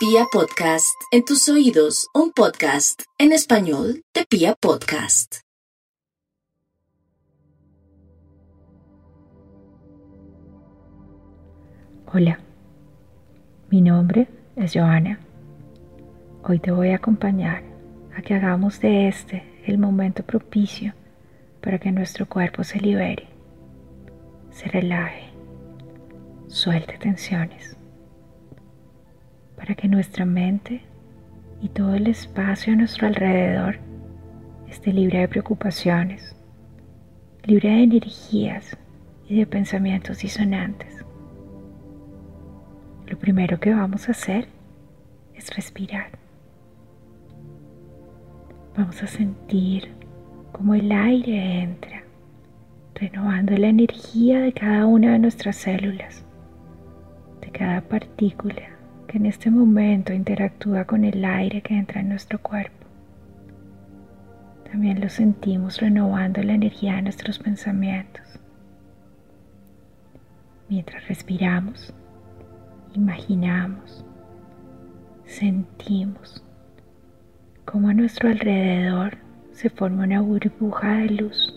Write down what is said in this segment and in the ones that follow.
Pia Podcast, en tus oídos, un podcast en español de Pia Podcast. Hola, mi nombre es Joana. Hoy te voy a acompañar a que hagamos de este el momento propicio para que nuestro cuerpo se libere, se relaje, suelte tensiones para que nuestra mente y todo el espacio a nuestro alrededor esté libre de preocupaciones, libre de energías y de pensamientos disonantes. Lo primero que vamos a hacer es respirar. Vamos a sentir cómo el aire entra, renovando la energía de cada una de nuestras células, de cada partícula que en este momento interactúa con el aire que entra en nuestro cuerpo. También lo sentimos renovando la energía de nuestros pensamientos. Mientras respiramos, imaginamos, sentimos cómo a nuestro alrededor se forma una burbuja de luz.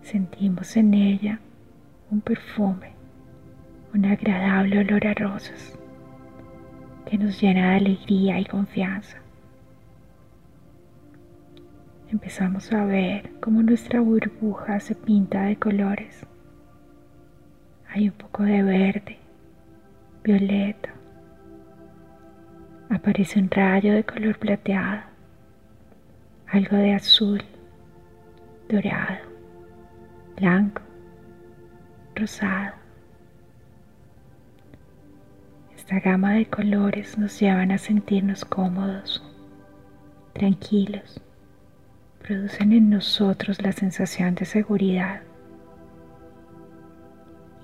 Sentimos en ella un perfume un agradable olor a rosas que nos llena de alegría y confianza. Empezamos a ver cómo nuestra burbuja se pinta de colores. Hay un poco de verde, violeta. Aparece un rayo de color plateado, algo de azul, dorado, blanco, rosado. Esta gama de colores nos llevan a sentirnos cómodos, tranquilos, producen en nosotros la sensación de seguridad.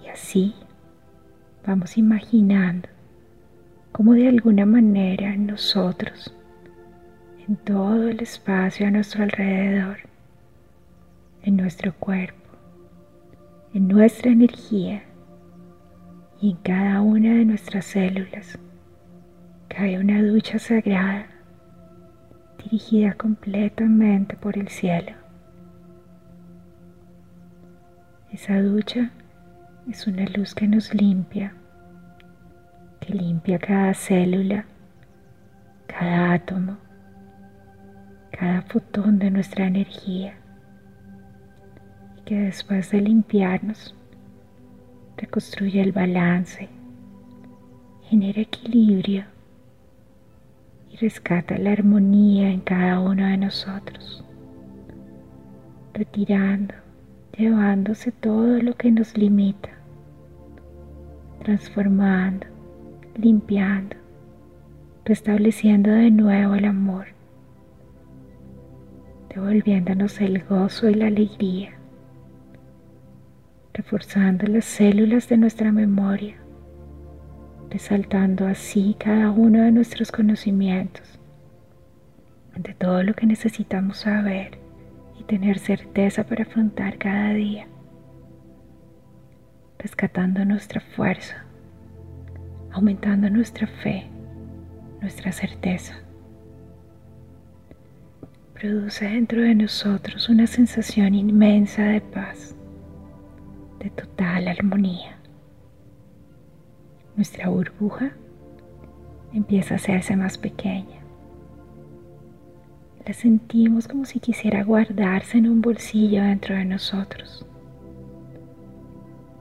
Y así vamos imaginando cómo de alguna manera nosotros, en todo el espacio a nuestro alrededor, en nuestro cuerpo, en nuestra energía, y en cada una de nuestras células cae una ducha sagrada dirigida completamente por el cielo. Esa ducha es una luz que nos limpia, que limpia cada célula, cada átomo, cada fotón de nuestra energía y que después de limpiarnos reconstruye el balance, genera equilibrio y rescata la armonía en cada uno de nosotros, retirando, llevándose todo lo que nos limita, transformando, limpiando, restableciendo de nuevo el amor, devolviéndonos el gozo y la alegría reforzando las células de nuestra memoria, resaltando así cada uno de nuestros conocimientos, de todo lo que necesitamos saber y tener certeza para afrontar cada día, rescatando nuestra fuerza, aumentando nuestra fe, nuestra certeza. Produce dentro de nosotros una sensación inmensa de paz de total armonía. Nuestra burbuja empieza a hacerse más pequeña. La sentimos como si quisiera guardarse en un bolsillo dentro de nosotros.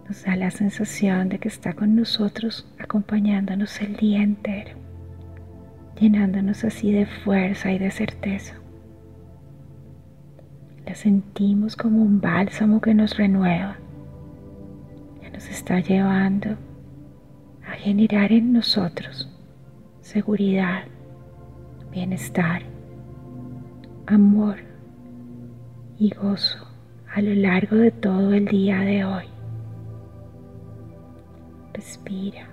Nos da la sensación de que está con nosotros acompañándonos el día entero, llenándonos así de fuerza y de certeza. La sentimos como un bálsamo que nos renueva está llevando a generar en nosotros seguridad, bienestar, amor y gozo a lo largo de todo el día de hoy. Respira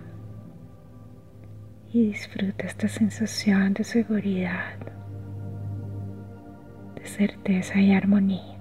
y disfruta esta sensación de seguridad, de certeza y armonía.